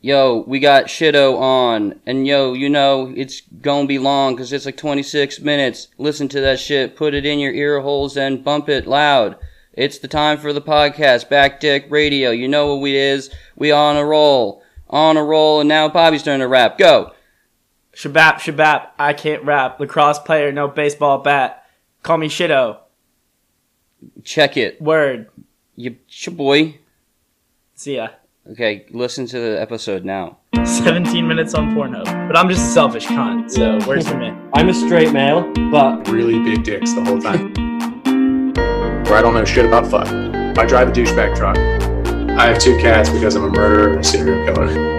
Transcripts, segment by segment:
yo, we got Shido on, and yo, you know, it's gonna be long because it's like 26 minutes. Listen to that shit, put it in your ear holes, and bump it loud. It's the time for the podcast, Back Dick Radio. You know what we is. We on a roll. On a roll, and now Bobby's turn to rap. Go. Shabap, shabap, I can't rap. Lacrosse player, no baseball bat. Call me Shido. Check it. Word. You, your boy. See ya. Okay, listen to the episode now. 17 minutes on Pornhub. But I'm just a selfish cunt, so where's for me. I'm a straight male, but really big dicks the whole time. Where I don't know shit about fuck. I drive a douchebag truck. I have two cats because I'm a murderer and a serial killer.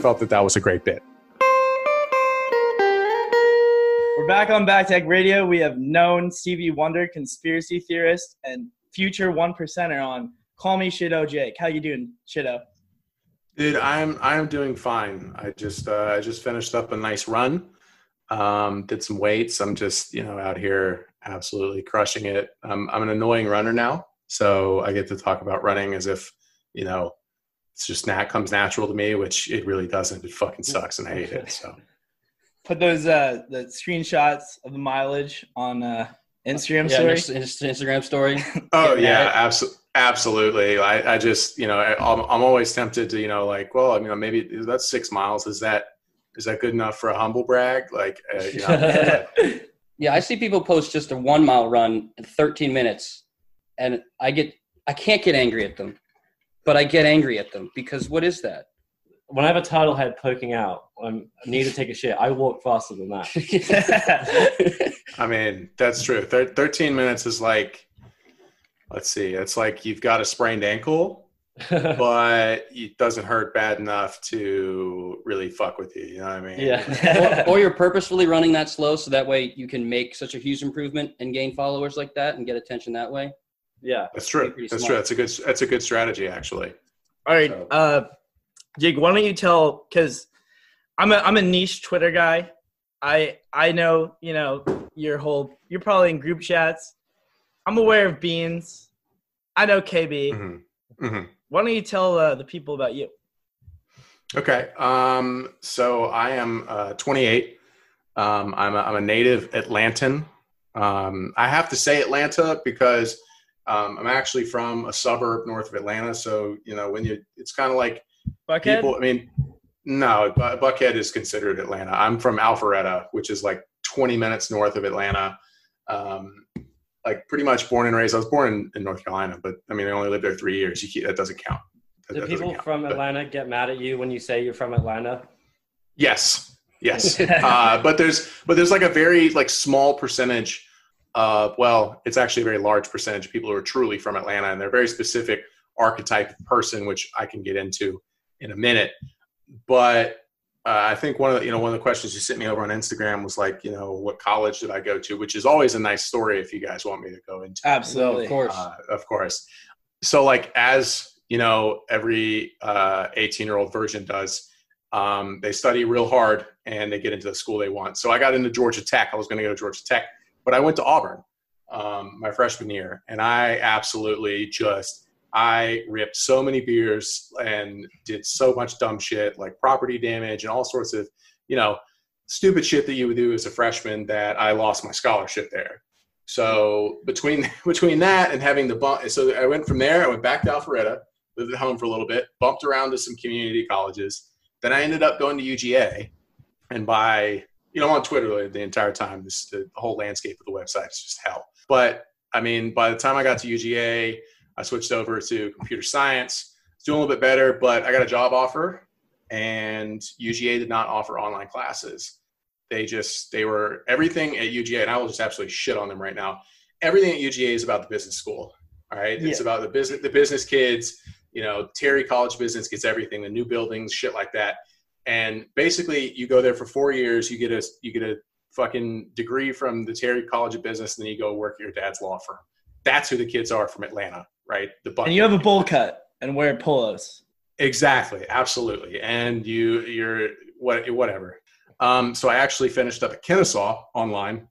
Felt that that was a great bit. We're back on Back Tech Radio. We have known Stevie Wonder, conspiracy theorist, and future one percenter on. Call me Shido Jake. How you doing, Shido? Dude, I'm I'm doing fine. I just uh, I just finished up a nice run. Um, did some weights. I'm just you know out here absolutely crushing it. Um, I'm an annoying runner now, so I get to talk about running as if you know it's just that comes natural to me, which it really doesn't. It fucking sucks, and I hate it. So Put those uh the screenshots of the mileage on uh Instagram story. Inst- Inst- Instagram story. Oh yeah, absolutely, absolutely. I, I just you know I, I'm I'm always tempted to you know like well you know maybe that's six miles. Is that is that good enough for a humble brag? Like uh, you know, Yeah, I see people post just a one mile run in 13 minutes, and I get I can't get angry at them, but I get angry at them because what is that? when I have a turtle head poking out, I'm, I need to take a shit. I walk faster than that. I mean that's true. Thir- Thirteen minutes is like let's see, it's like you've got a sprained ankle, but it doesn't hurt bad enough to really fuck with you. You know what I mean? yeah. or, or you're purposefully running that slow so that way you can make such a huge improvement and gain followers like that and get attention that way. Yeah. That's true. That's smart. true. That's a good. That's a good strategy, actually. All right, So- uh, Jake, why don't you tell? Because I'm a I'm a niche Twitter guy. I I know you know your whole. You're probably in group chats. I'm aware of Beans. I know KB. hmm hmm Why don't you tell uh, the people about you? Okay. Um, so I am uh, 28. Um, I'm, a, I'm a native Atlantan. Um, I have to say Atlanta because um, I'm actually from a suburb north of Atlanta. So, you know, when you, it's kind of like Buckhead. people, I mean, no, Buckhead is considered Atlanta. I'm from Alpharetta, which is like 20 minutes north of Atlanta. Um, like pretty much born and raised. I was born in, in North Carolina, but I mean, I only lived there three years. You keep, that doesn't count. That- Do that people count. from But- Atlanta get mad at you when you say you're from Atlanta? Yes, yes. uh, but there's but there's like a very like small percentage. Uh, well, it's actually a very large percentage of people who are truly from Atlanta, and they're a very specific archetype of person, which I can get into in a minute. But uh, I think one of the, you know one of the questions you sent me over on Instagram was like, you know, what college did I go to? Which is always a nice story if you guys want me to go into. Absolutely. of course. Uh, of course. So, like, as you know, every 18 year old version does, um, they study real hard and they get into the school they want. So, I got into Georgia Tech. I was going to go to Georgia Tech, but I went to Auburn um, my freshman year, and I absolutely just. I ripped so many beers and did so much dumb shit like property damage and all sorts of, you know, stupid shit that you would do as a freshman that I lost my scholarship there. So between between that and having the bump, so I went from there. I went back to Alpharetta, lived at home for a little bit, bumped around to some community colleges. Then I ended up going to UGA, and by you know I'm on Twitter the entire time. This the whole landscape of the website is just hell. But I mean, by the time I got to UGA, I switched over to computer science. It's doing a little bit better, but I got a job offer, and UGA did not offer online classes they just they were everything at UGA, and I will just absolutely shit on them right now. Everything at UGA is about the business school. All right, it's about the business the business kids. You know, Terry College Business gets everything, the new buildings, shit like that. And basically, you go there for four years. You get a you get a fucking degree from the Terry College of Business, and then you go work at your dad's law firm. That's who the kids are from Atlanta, right? The And you have a bowl cut. and wear polos. Exactly, absolutely. And you, you're what, whatever. Um, so I actually finished up at Kennesaw online,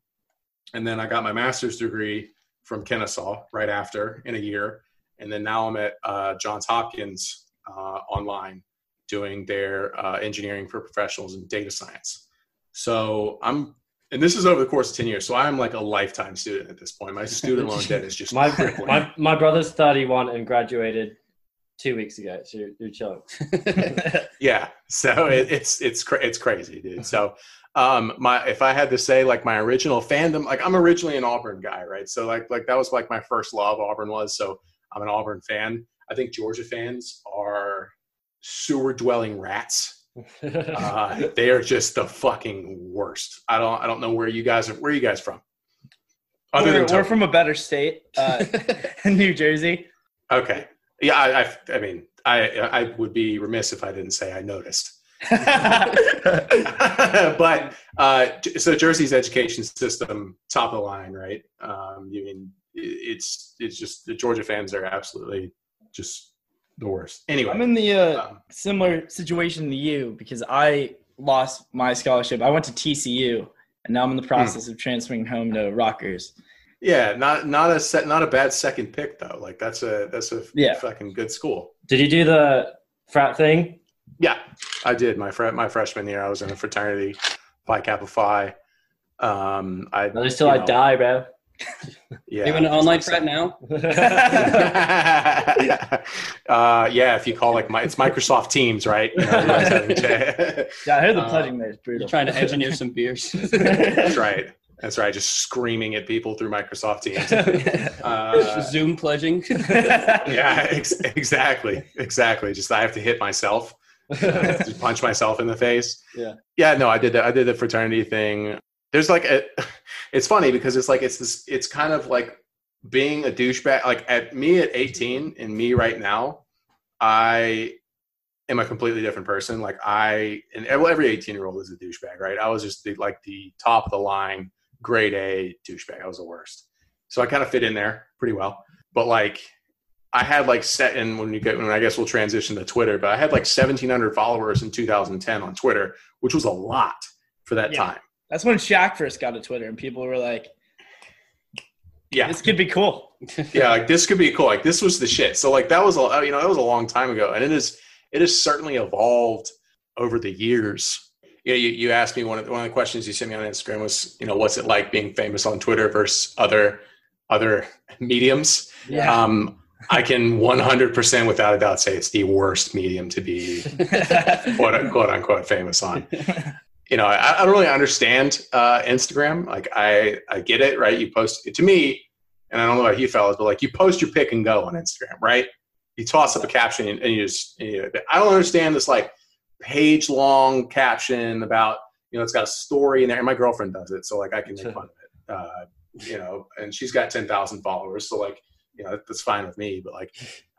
and then I got my master's degree from Kennesaw right after in a year, and then now I'm at uh, Johns Hopkins uh, online doing their uh, engineering for professionals and data science. So I'm, and this is over the course of ten years. So I'm like a lifetime student at this point. My student loan debt is just My, crippling. my my brother's 31 and graduated two weeks ago. So you're, you're chilling. yeah so it, it's it's cra- it's crazy dude so um my if i had to say like my original fandom like i'm originally an auburn guy right so like like that was like my first love auburn was so i'm an auburn fan i think georgia fans are sewer dwelling rats. Uh, they are just the fucking worst. I don't i don't know where you guys are where are you guys from? Other we're, than we're from a better state, uh, New Jersey. okay. Yeah I, I i mean i i would be remiss if i didn't say i noticed. But uh, so Jersey's education system, top of the line, right? Um, you mean it's it's just the Georgia fans are absolutely just the worst. Anyway, I'm in the uh, um, similar situation to you because I lost my scholarship. I went to TCU, and now I'm in the process of transferring home to Rutgers. yeah, not not a set, not a bad second pick though. Like that's a that's a Yeah. fucking good school. Did you do the frat thing? Yeah, I did my fr- my freshman year. I was in a fraternity, Phi Kappa Phi. Um, I At least till I know, die, bro. Yeah, Even an online frat now. uh, yeah, if you call like my, it's Microsoft Teams, right? You know, Yeah, I heard the Uh, pledging there is brutal. You're trying to engineer some beers. That's right. That's right. Just screaming at people through Microsoft Teams. Uh, Zoom pledging. yeah, ex- exactly, exactly. Just I have to hit myself, I have punch myself in the face. Yeah. yeah. No, I did. The, I did the fraternity thing. There's like a. It's funny because it's like it's this. It's kind of like being a douchebag. Like at me at 18 and me right now, I am a completely different person. Like I and well, every 18 year old is a douchebag, right? I was just the, like the top of the line, grade A douchebag. I was the worst. So I kind of fit in there pretty well. But like I had like set in when you get when I guess we'll transition to Twitter, but I had like 1700 followers in 2010 on Twitter, which was a lot for that Yeah. time. That's when Shaq first got to Twitter, and people were like, Yeah. "This could be cool." yeah, like this could be cool. Like this was the shit. So like that was a you know that was a long time ago, and it is it has certainly evolved over the years. Yeah, you, you asked me one of the, one of the questions you sent me on Instagram was you know what's it like being famous on Twitter versus other other mediums. Yeah. Um, I can 100% without a doubt say it's the worst medium to be quote, quote unquote famous on. You know, I, I don't really understand uh, Instagram. Like, I I get it, right? You post it to me, and I don't know about you fellas, but like you post your pick and go on Instagram, right? You toss up a caption and, and you just. And you, I don't understand this like page long caption about you know it's got a story in there. And my girlfriend does it, so like I can make fun of it. Uh, you know, and she's got ten thousand followers, so like you know that's fine with me. But like,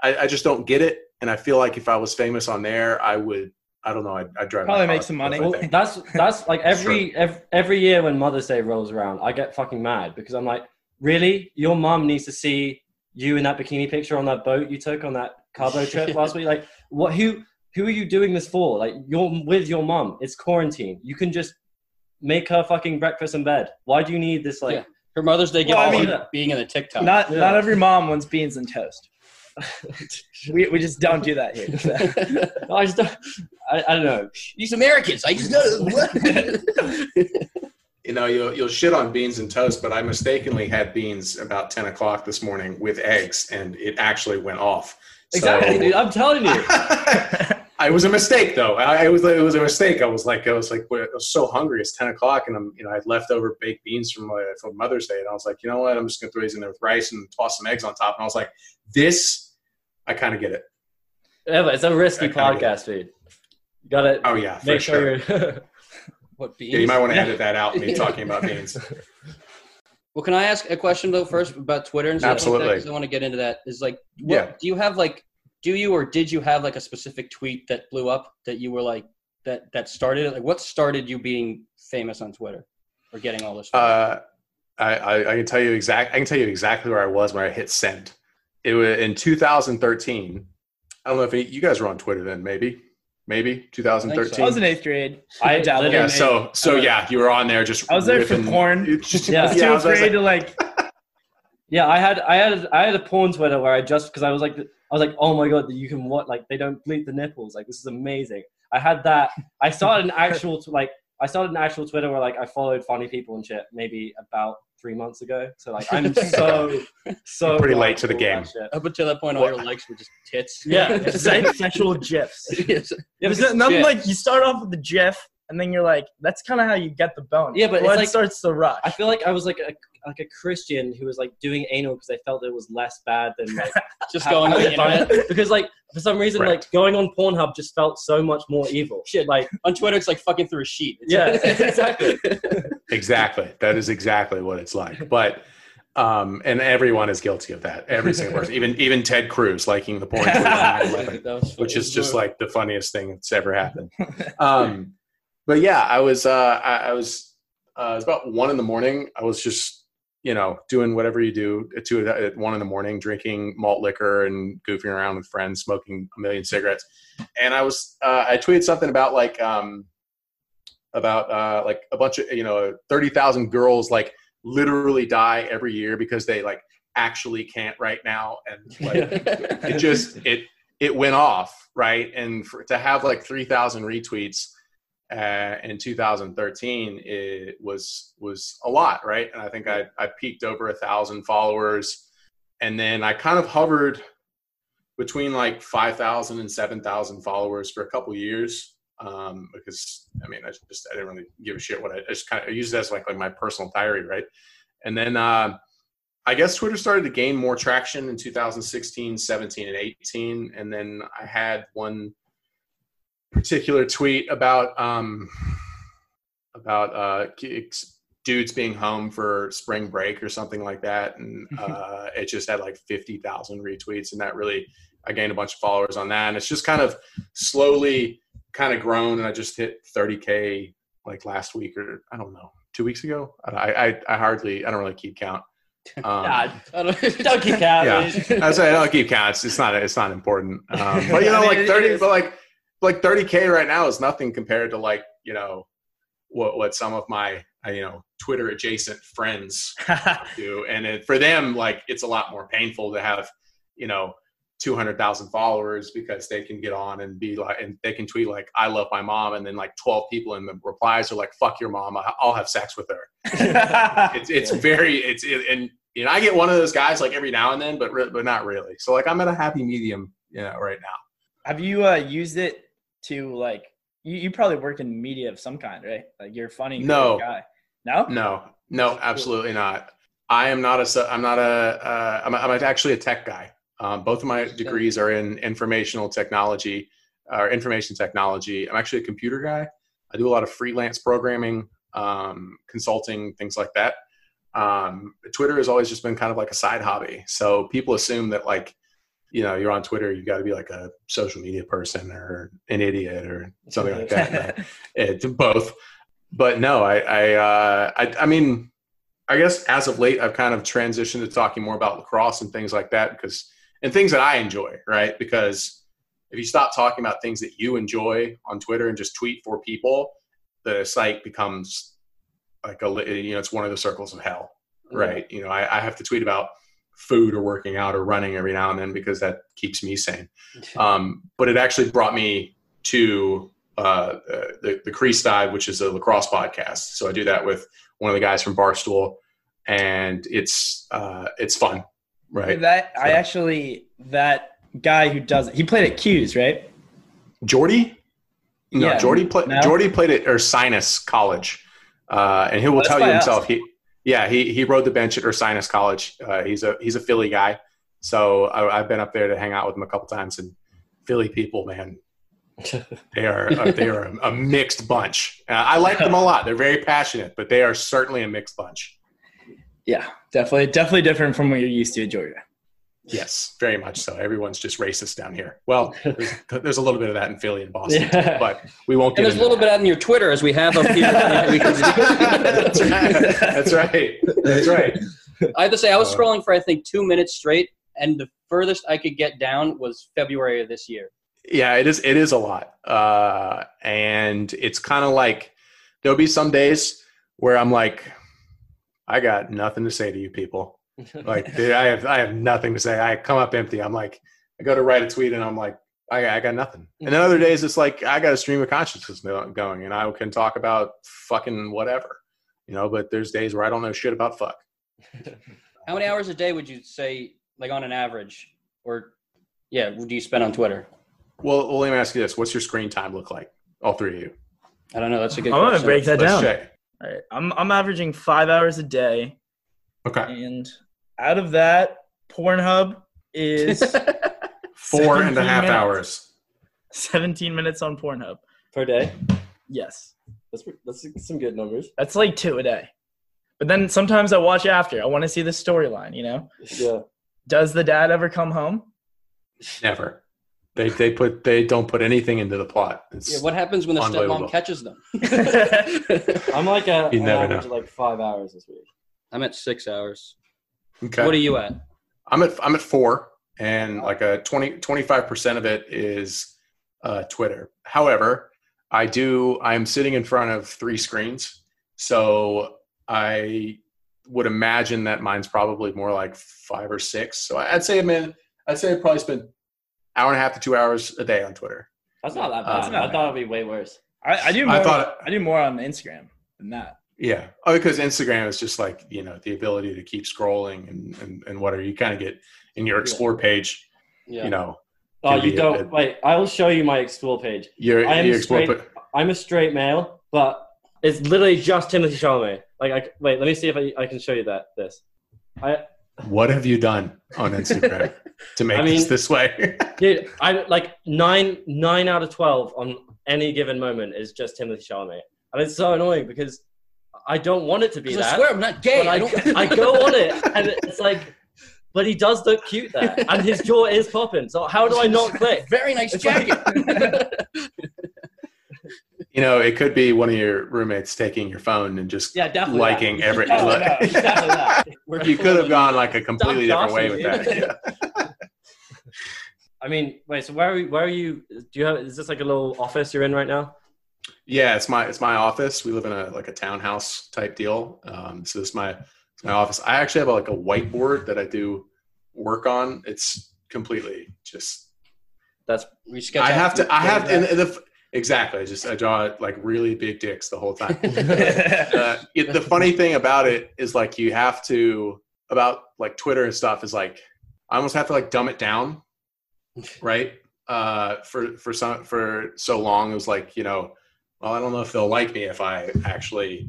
I, I just don't get it, and I feel like if I was famous on there, I would. I don't know. I'd, I'd drive. Probably make some money. Well, that's that's like every, every every year when Mother's Day rolls around, I get fucking mad because I'm like, really, your mom needs to see you in that bikini picture on that boat you took on that Cabo trip last week. Like, what? Who? Who are you doing this for? Like, you're with your mom. It's quarantine. You can just make her fucking breakfast in bed. Why do you need this? Like, Yeah. Her Mother's Day gift Well, I mean- being in the TikTok. Not Yeah. not every mom wants beans and toast. We we just don't do that here. I just don't. I, I don't know. These Americans, I just know. you know, you'll you'll shit on beans and toast, but I mistakenly had beans about ten o'clock this morning with eggs, and it actually went off. So- Exactly, dude. I'm telling you. it was a mistake, though. I, it was it was a mistake. I was like, I was like, I was so hungry. It's ten o'clock, and I'm you know I had leftover baked beans from uh, from Mother's Day, and I was like, you know what? I'm just gonna throw these in there with rice and toss some eggs on top. And I was like, this, I kind of get it. Yeah, but it's a risky I kinda get podcast, feed. You gotta Oh yeah, make sure. sure you're. what beans? Yeah, you might want to edit that out. Me talking about beans. Well, can I ask a question though first about Twitter and stuff Absolutely. like that? 'Cause I want to get into that. Is like, what, Yeah. do you have like, do you or did you have like a specific tweet that blew up that you were like that that started it? Like, what started you being famous on Twitter or getting all this? Uh, I, I, I can tell you exact. I can tell you exactly where I was when I hit send. It was in 2013. I don't know if any, you guys were on Twitter then. Maybe, maybe 2013. I was in eighth grade. I Dabbled. yeah. So so yeah, you were on there just. I was there for porn. It's just- Yeah. I was yeah, too was gonna afraid say- to like. Yeah, I had I had I had a porn Twitter where I just because I was like I was like oh my god that you can what like they don't bleep the nipples like this is amazing. I had that. I started an actual like I started an actual Twitter where like I followed funny people and shit maybe about three months ago. So like I'm so so Pretty late to the game. Up until that point, all your likes were just tits. Yeah, se- sexual gifs. Yes. Yeah, There's because- nothing shit. like you start off with the GIF, and then you're like, that's kind of how you get the bone. Yeah, but it's blood like- starts to rush. I feel like I was like a like a Christian who was like doing anal because they felt it was less bad than like Just going on the internet. because like for some reason Correct. like going on Pornhub just felt so much more evil. Shit. Like On Twitter, it's like fucking through a sheet. It's yeah, exactly. Exactly. That is exactly what it's like. But um, and everyone is guilty of that. Every single person, even even Ted Cruz liking the porn, tweet on 9/11, That was which is just like the funniest thing that's ever happened. Um, but yeah, I was uh, I, I was uh, it was about one in the morning. I was just you know doing whatever you do at two at one in the morning, drinking malt liquor and goofing around with friends, smoking a million cigarettes. And I was uh, I tweeted something about like um, about uh, like a bunch of you know thirty thousand girls like literally die every year because they like actually can't right now and like it just it it went off right and for, to have like 3000 retweets uh, in 2013 it was was a lot right? And i think i i peaked over a thousand followers. And then i kind of hovered between like 5000 and 7000 followers for a couple years. Um, because i mean i just i didn't really give a shit what i, I just kind of used it as like like my personal diary right? And then uh, I guess Twitter started to gain more traction in 2016, 17, and 18. And then I had one particular tweet about um, about uh, dudes being home for spring break or something like that, and uh, it just had like 50,000 retweets, and that really I gained a bunch of followers on that, and it's just kind of slowly kind of grown, and I just hit 30k like last week or I don't know two weeks ago. I I, I hardly I don't really keep count. Um, Nah, don't, don't keep count. yeah, I say I don't keep count. It's, it's not it's not important. Um, but you know, like thirty, but like like thirty k right now is nothing compared to like you know what what some of my uh, you know Twitter adjacent friends do, and it, for them like it's a lot more painful to have you know. 200,000 followers because they can get on and be like, and they can tweet like, I love my mom. And then like 12 people in the replies are like, fuck your mom. I'll have sex with her it's it's very it's it, and you know I get one of those guys like every now and then, but re- but not really. So like I'm at a happy medium, you know, right now. Have you uh, used it to like? You, you probably work in media of some kind, right? Like you're a funny No. guy. No. No, no, absolutely not. I am not a I'm not a uh, I'm, I'm actually a tech guy. Um, both of my degrees are in informational technology or information technology. I'm actually a computer guy. I do a lot of freelance programming, um, consulting, things like that. Um, Twitter has always just been kind of like a side hobby. So people assume that like, you know, you're on Twitter, you got to be like a social media person or an idiot or something like that. It's both. But no, I, I, uh, I, I mean, I guess as of late, I've kind of transitioned to talking more about lacrosse and things like that because, and things that I enjoy, right? Because if you stop talking about things that you enjoy on Twitter and just tweet for people, the site becomes like a, you know, it's one of the circles of hell, right? You know, I, I have to tweet about food or working out or running every now and then because that keeps me sane. Um, but it actually brought me to uh, the, the Crease Dive, which is a lacrosse podcast. So I do that with one of the guys from Barstool, and it's uh, it's fun, right? That I actually that guy who does it. He played at Q's, right? Jordy, no, Yeah. Jordy played. No? Jordy played at Ursinus College, uh, and he will That's tell you by us. himself. He, yeah, he he rode the bench at Ursinus College. Uh, he's a he's a Philly guy, so I, I've been up there to hang out with him a couple times. And Philly people, man, they are uh, they are a, a mixed bunch. Uh, I like them a lot. They're very passionate, but they are certainly a mixed bunch. Yeah, definitely, definitely different from what you're used to at Georgia. Yes, very much so. Everyone's just racist down here. Well, there's, there's a little bit of that in Philly and Boston, Yeah. but we won't get and there's a little that. bit out in your Twitter as we have up here. That's right. That's right. That's right. I have to say, I was Uh, scrolling for I think two minutes straight, and the furthest I could get down was February of this year. Yeah, it is. It is a lot, uh, and it's kind of like there'll be some days where I'm like, I got nothing to say to you people. Like, dude, I have I have nothing to say. I come up empty. I'm like, I go to write a tweet, and I'm like, I, I got nothing. And then other mm-hmm. days, it's like I got a stream of consciousness going, and I can talk about fucking whatever, you know. But there's days where I don't know shit about fuck. How many hours a day would you say, like on an average, or yeah, do you spend on Twitter? Well, well, let me ask you this: What's your screen time look like? All three of you. I don't know. That's a good. I'm gonna question. break that Let's down. check. All right, I'm I'm averaging five hours a day, Okay, and out of that, Pornhub is four and a 17 half minutes. hours. 17 minutes on Pornhub. per day. Yes, That's that's some good numbers. that's like two a day. But then sometimes I watch after. I want to see the storyline. You know, Yeah. does the dad ever come home? Never. They they put they don't put anything into the plot. It's, Yeah, what happens when the stepmom catches them? I'm like a You an never average know. of like five hours this week. I'm at six hours. okay. What are you at? I'm at I'm at four, and like a 25 percent of it is uh, Twitter. However, I do I'm sitting in front of three screens, so I would imagine that mine's probably more like five or six. So I'd say I'm in. I'd say I probably spend hour and a half to two hours a day on Twitter. That's not that Uh, bad. not I thought it'd be way worse. I, I do. More, I thought I do more on Instagram than that. Yeah. Oh, because Instagram is just like, you know, the ability to keep scrolling and, and, and whatever. You kind of get in your explore page, Yeah. you know, Oh, you don't. bit- Wait, I will show you my explore page. your, I am your explore. straight- pa- I'm a straight male, but it's literally just Timothée Chalamet. Like, I, wait, let me see if I, I can show you that. This, I, What have you done on Instagram to make I mean- this this way? dude, I like nine, nine out of twelve on any given moment is just Timothée Chalamet, and it's so annoying because I don't want it to be Because I swear I'm not gay. I, I don't. I go on it, and it's like, but he does look cute there, and his jaw is popping. So how do I not click? Very nice It's like- jacket. you know, it could be one of your roommates taking your phone and just Yeah, definitely. liking that. every. No, definitely that. We're you could have gone like a completely different way with joshing that. Yeah. I mean, wait. So where are you, where are you? Do you have? Is this like a little office you're in right now? Yeah, it's my it's my office. We live in a like a townhouse type deal. Um, so this is my it's my office. I actually have like a whiteboard that I do work on. It's completely just That's we sketch I have to. I have things and the exactly. I just I draw like really big dicks the whole time. uh, it, the funny thing about it is like you have to about like Twitter and stuff is like I almost have to like dumb it down, right? Uh, for for some for so long it was like you know, well I don't know if they'll like me if I actually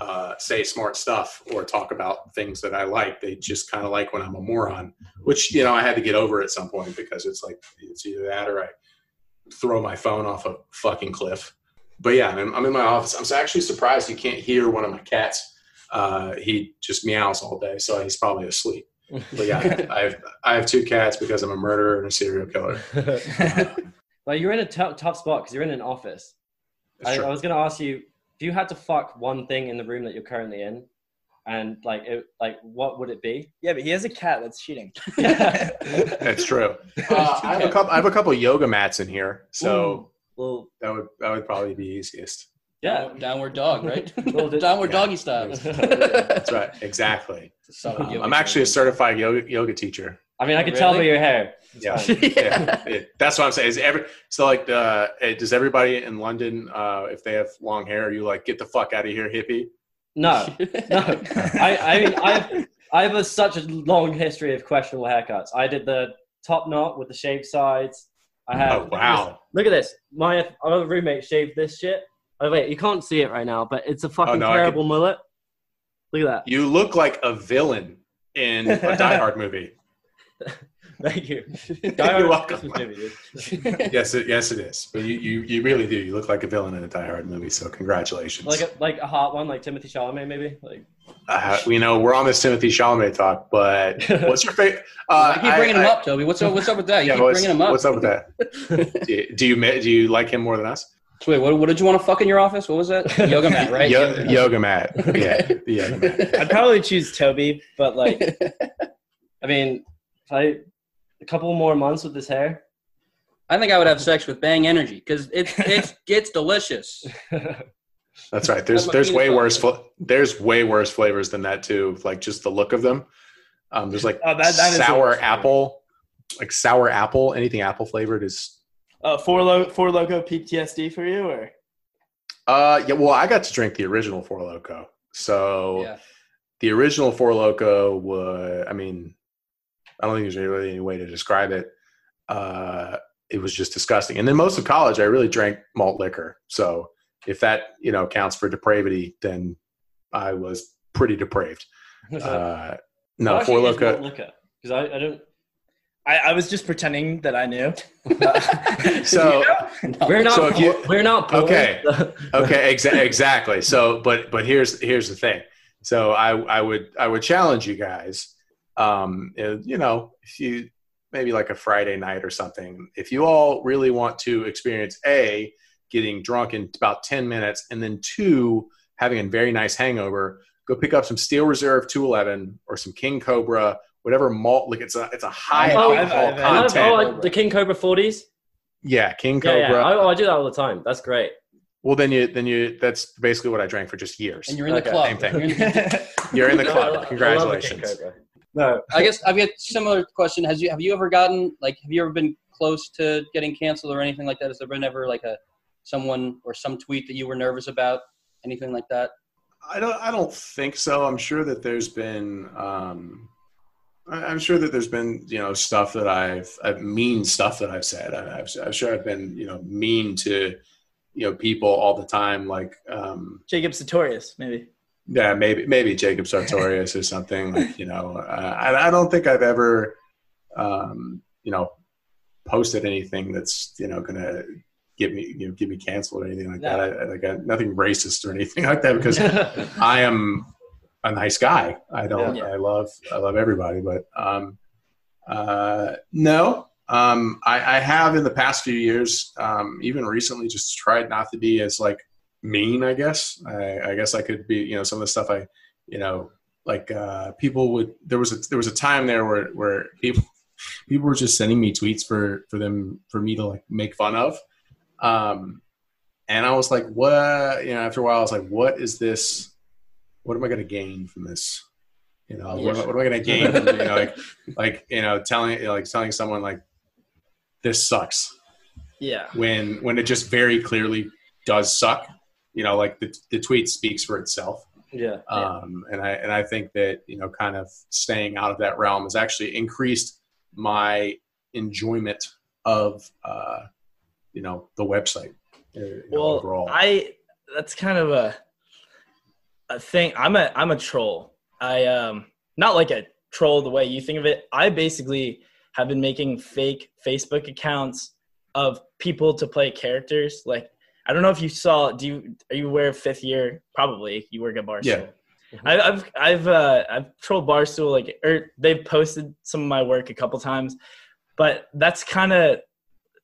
uh, say smart stuff or talk about things that I like. They just kind of like when I'm a moron, which you know I had to get over at some point because it's like it's either that or I throw my phone off a fucking cliff. But yeah, I'm, I'm in my office. I'm actually surprised you can't hear one of my cats. Uh, he just meows all day, so he's probably asleep. But yeah, I have I have two cats because I'm a murderer and a serial killer. like you're in a tough tough spot because you're in an office. It's I. I was gonna ask you if you had to fuck one thing in the room that you're currently in, and like it, like what would it be? yeah, but he has a cat that's cheating. That's true. Uh, I have a couple. I have a couple yoga mats in here, so well, that would that would probably be easiest. yeah. Downward dog, right? Well, did- downward yeah. doggy style. That's right. Exactly. Solid Um, I'm actually a certified yoga yoga teacher. I mean, I can tell by your hair. It's Yeah. yeah, that's what I'm saying. Is every so like uh, eh, does everybody in London, uh, if they have long hair, are you like get the fuck out of here, hippie? No, no. I, I mean, I have, I have a, such a long history of questionable haircuts. I did the top knot with the shaved sides. I have. Oh wow! Look at this. My other roommate shaved this shit. Oh wait, you can't see it right now, but it's a fucking Oh, no, terrible mullet. Look at that. You look like a villain in a Die Hard movie. Thank you. You're welcome. Christmas movie, dude. Yes, it, yes, it is. But you, you, you really do. You look like a villain in a Die Hard movie. So congratulations. like a like a hot one, like Timothée Chalamet, maybe. Like uh, you know, we're on this Timothée Chalamet talk, but what's your favorite? Uh, I keep bringing him up, Toby. What's up? What's up with that? You Yeah, keep what's, bringing him up. what's up with that? do, you, do you do you like him more than us? So wait, what, what did you want to fuck in your office? What was that? Yoga mat, right? Yo- Yoga mat. yoga mat. Yeah, the yoga mat. I'd probably choose Toby, but like, I mean, if I a couple more months with this hair. I think I would have sex with Bang Energy because it's it's it's delicious. That's right. There's there's way worse fl- there's way worse flavors than that too. Like just the look of them. Um, there's like Oh, that- that is the sour worst apple, like sour apple. Anything apple flavored is. Uh, four lo- four loco PTSD for you, or Uh, yeah. Well, I got to drink the original Four Loco. So Yeah. the original Four Loco was. I mean, I don't think there's really any way to describe it. Uh, it was just disgusting. And then most of college, I really drank malt liquor. So if that you know counts for depravity, then I was pretty depraved. Uh, no, Four Loco. Because I, I don't. I, I was just pretending that I knew. So We're not. So if you- we're not. poor. Okay. okay, exa- exactly. So, but but here's here's the thing. So I I would I would challenge you guys. Um, you know, if you maybe like a Friday night or something, if you all really want to experience a getting drunk in about ten minutes, and then two having a very nice hangover, go pick up some Steel Reserve 211 or some King Cobra, whatever malt. Like it's a it's a high Oh, alcohol I've- I've- I love- content. oh, like the King Cobra 40s. yeah, King Cobra. yeah. I, oh, I do that all the time. That's great. well, then you then you that's basically what I drank for just years. And you're in the Okay, club. same thing. You're in the- You're in the club. lo- I love the King Congratulations. Cobra. No. I guess I've got a similar question. Has you have you ever gotten like have you ever been close to getting canceled or anything like that? Has there been ever like a someone or some tweet that you were nervous about? Anything like that? I don't. I don't think so. I'm sure that there's been. Um, I- I'm sure that there's been you know stuff that I've, I've mean stuff that I've said. I, I've, I'm sure I've been you know mean to you know people all the time. Like um, Jacob Sartorius, maybe. Yeah, maybe maybe Jacob Sartorius or something. Like you know, uh, I, I don't think I've ever um, you know posted anything that's you know gonna get me you know get me canceled or anything like that. I, I, like I, nothing racist or anything like that because I am a nice guy. I don't. Yeah. I love. I love everybody. But um, uh, no. Um, I, I have in the past few years, um, even recently, just tried not to be as like mean. I guess. I, I guess I could be. You know, some of the stuff I, you know, like uh, people would. There was a there was a time there where where people people were just sending me tweets for for them for me to like make fun of. Um, and I was like, what? You know, after a while, I was like, what is this? What am I going to gain from this? You know, what, what am I going to gain from, you know, like, like, you know, telling, like telling someone like, this sucks Yeah. when, when it just very clearly does suck, you know, like the, the tweet speaks for itself. yeah. Um, and I, and I think that, you know, kind of staying out of that realm has actually increased my enjoyment of, uh, you know, the website. uh, you know, Well, overall. I that's kind of a a thing. I'm a I'm a troll. I um not like a troll the way you think of it. I basically have been making fake Facebook accounts of people to play characters. Like I don't know if you saw. Do you are you aware of Fifth Year? Probably. You work at Barstool. Yeah. I, I've I've uh, I've trolled Barstool like or they've posted some of my work a couple times, but that's kind of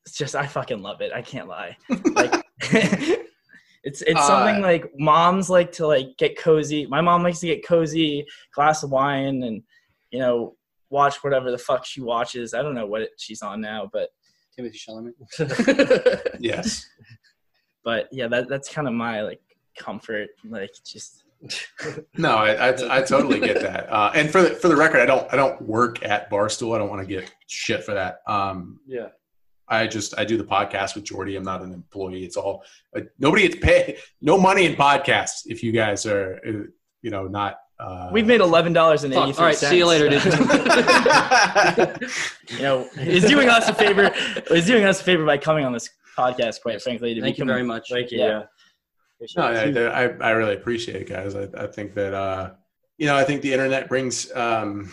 it's just I fucking love it. I can't lie. Like it's it's Uh, something like moms like to like get cozy. My mom likes to get cozy, glass of wine, and you know watch whatever the fuck she watches. I don't know what she's on now, but Timothée Chalamet. yes. But yeah, that that's kind of my like comfort. Like just No, I, I, I totally get that. Uh, and for the, for the record, I don't I don't work at Barstool. I don't want to get shit for that. Um, Yeah. I just I do the podcast with Jordy. I'm not an employee. It's all uh, nobody gets paid. No money in podcasts. If you guys are uh, you know not. Uh, we've made eleven dollars and Fuck. eighty three All right, see you later, dude. you know, is doing us a favor. Is doing us a favor by coming on this podcast. Quite frankly, to Thank you very much. Thank you. Yeah. Yeah. No, I, I, I really appreciate it, guys. I, I think that uh, you know, I think the internet brings um,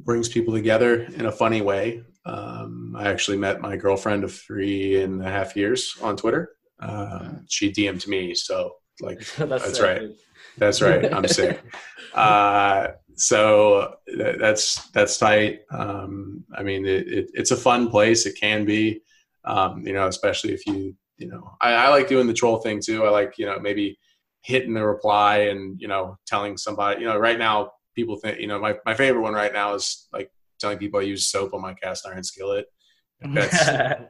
brings people together in a funny way. Um, I actually met my girlfriend of three and a half years on Twitter. Uh, she DM'd me, so like That's sick, right. that's right. I'm sick. Uh, so th- that's that's tight. Um, I mean, it, it, it's a fun place. It can be, um, you know, especially if you, you know, I, I like doing the troll thing too. I like, you know, maybe hitting the reply and you know telling somebody. You know, right now people think, you know, my my favorite one right now is like telling people I use soap on my cast iron skillet. That's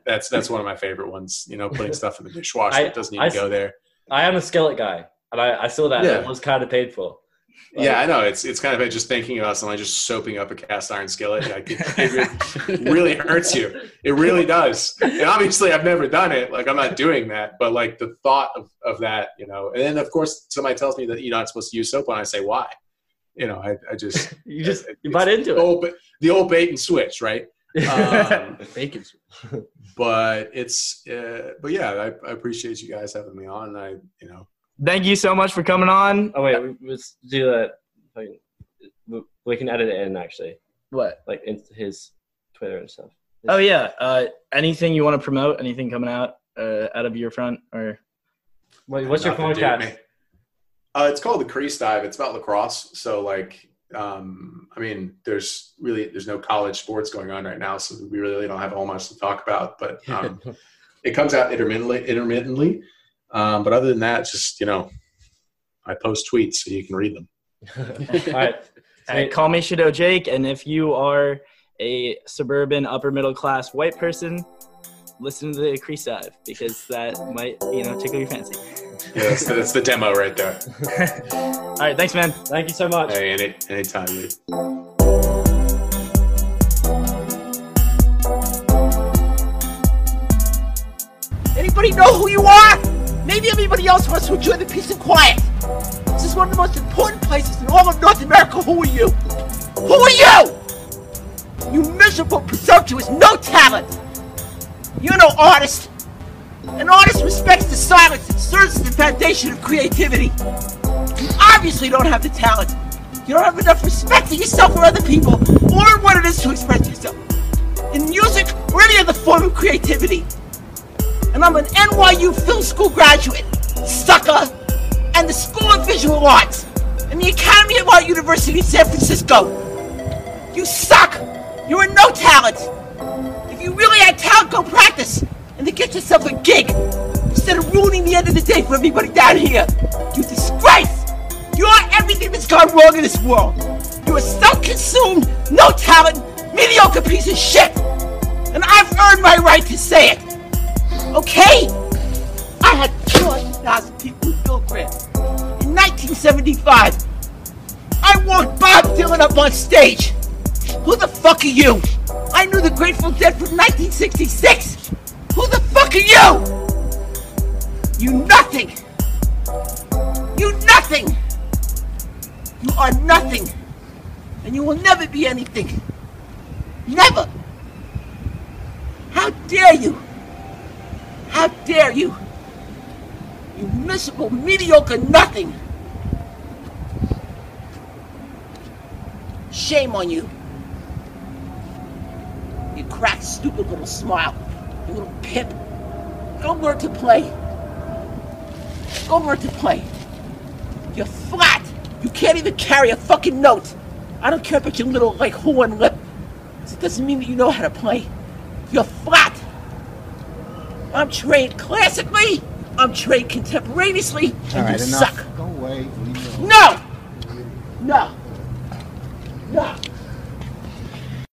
that's that's one of my favorite ones. You know, putting stuff in the dishwasher I- that doesn't need I to go there. I am a skillet guy, and I, I saw that. Yeah. It was kind of paid for. Like, yeah, I know. It's it's kind of just thinking about someone just soaping up a cast iron skillet. Like, it, it really hurts you. It really does. And obviously, I've never done it. Like, I'm not doing that. But like the thought of, of that, you know. And then of course, somebody tells me that you're not supposed to use soap, and I say why. You know, I, I just You just you it's butt into the it. old, the old bait and switch, right? Um, Bacon. Switch. But it's uh, but yeah, I, I appreciate you guys having me on. I you know Thank you so much for coming on. oh wait, we, let's do that. We- We can edit it in actually, What? like into his Twitter and stuff. Oh yeah. Uh, anything you want to promote? Anything coming out uh, out of your front or? Wait, what's your nothing to podcast? me. Uh, it's called the Crease Dive. It's about lacrosse. So like, um, I mean, there's really there's no college sports going on right now, so we really don't have all much to talk about. But um, it comes out intermittently. Intermittently, um, but other than that, just you know, I post tweets so you can read them. All right. Uh, call me Shadow Jake, and if you are a suburban upper middle class white person, listen to the Crease Dive because that might you know tickle your fancy. Yeah, that's, that's the demo right there. All right, thanks, man. Thank you so much. Hey, any anytime, dude. Anybody know who you are? Maybe everybody else wants to enjoy the peace and quiet. This is one of the most important places in all of North America. Who are you? Who are you? You miserable, presumptuous, no talent. You're no artist. An artist respects the silence and serves as the foundation of creativity. You obviously don't have the talent. You don't have enough respect for yourself or other people, or what it is to express yourself. In music or any other form of creativity and I'm an NYU film school graduate, sucker, and the School of Visual Arts, and the Academy of Art University in San Francisco. You suck! You're a no talent! If you really had talent, go practice, and then get yourself a gig, instead of ruining the end of the day for everybody down here. You disgrace! You're everything that's gone wrong in this world! You're a self-consumed, no talent, mediocre piece of shit! And I've earned my right to say it! Okay? I had 200,000 people Bill Graham. In 1975, I walked Bob Dylan up on stage. Who the fuck are you? I knew the Grateful Dead from 1966. Who the fuck are you? You nothing. You nothing. You are nothing. And you will never be anything. Never. How dare you? How dare you? You miserable, mediocre nothing! Shame on you. You cracked, stupid little smile. You little pimp. Go learn to play. Go learn to play. You're flat. You can't even carry a fucking note. I don't care about your little, like, horn lip. It doesn't mean that you know how to play. You're flat. I'm trained classically. I'm trained contemporaneously. And All right, you enough. suck. Go away. Leave me alone. No! No! No!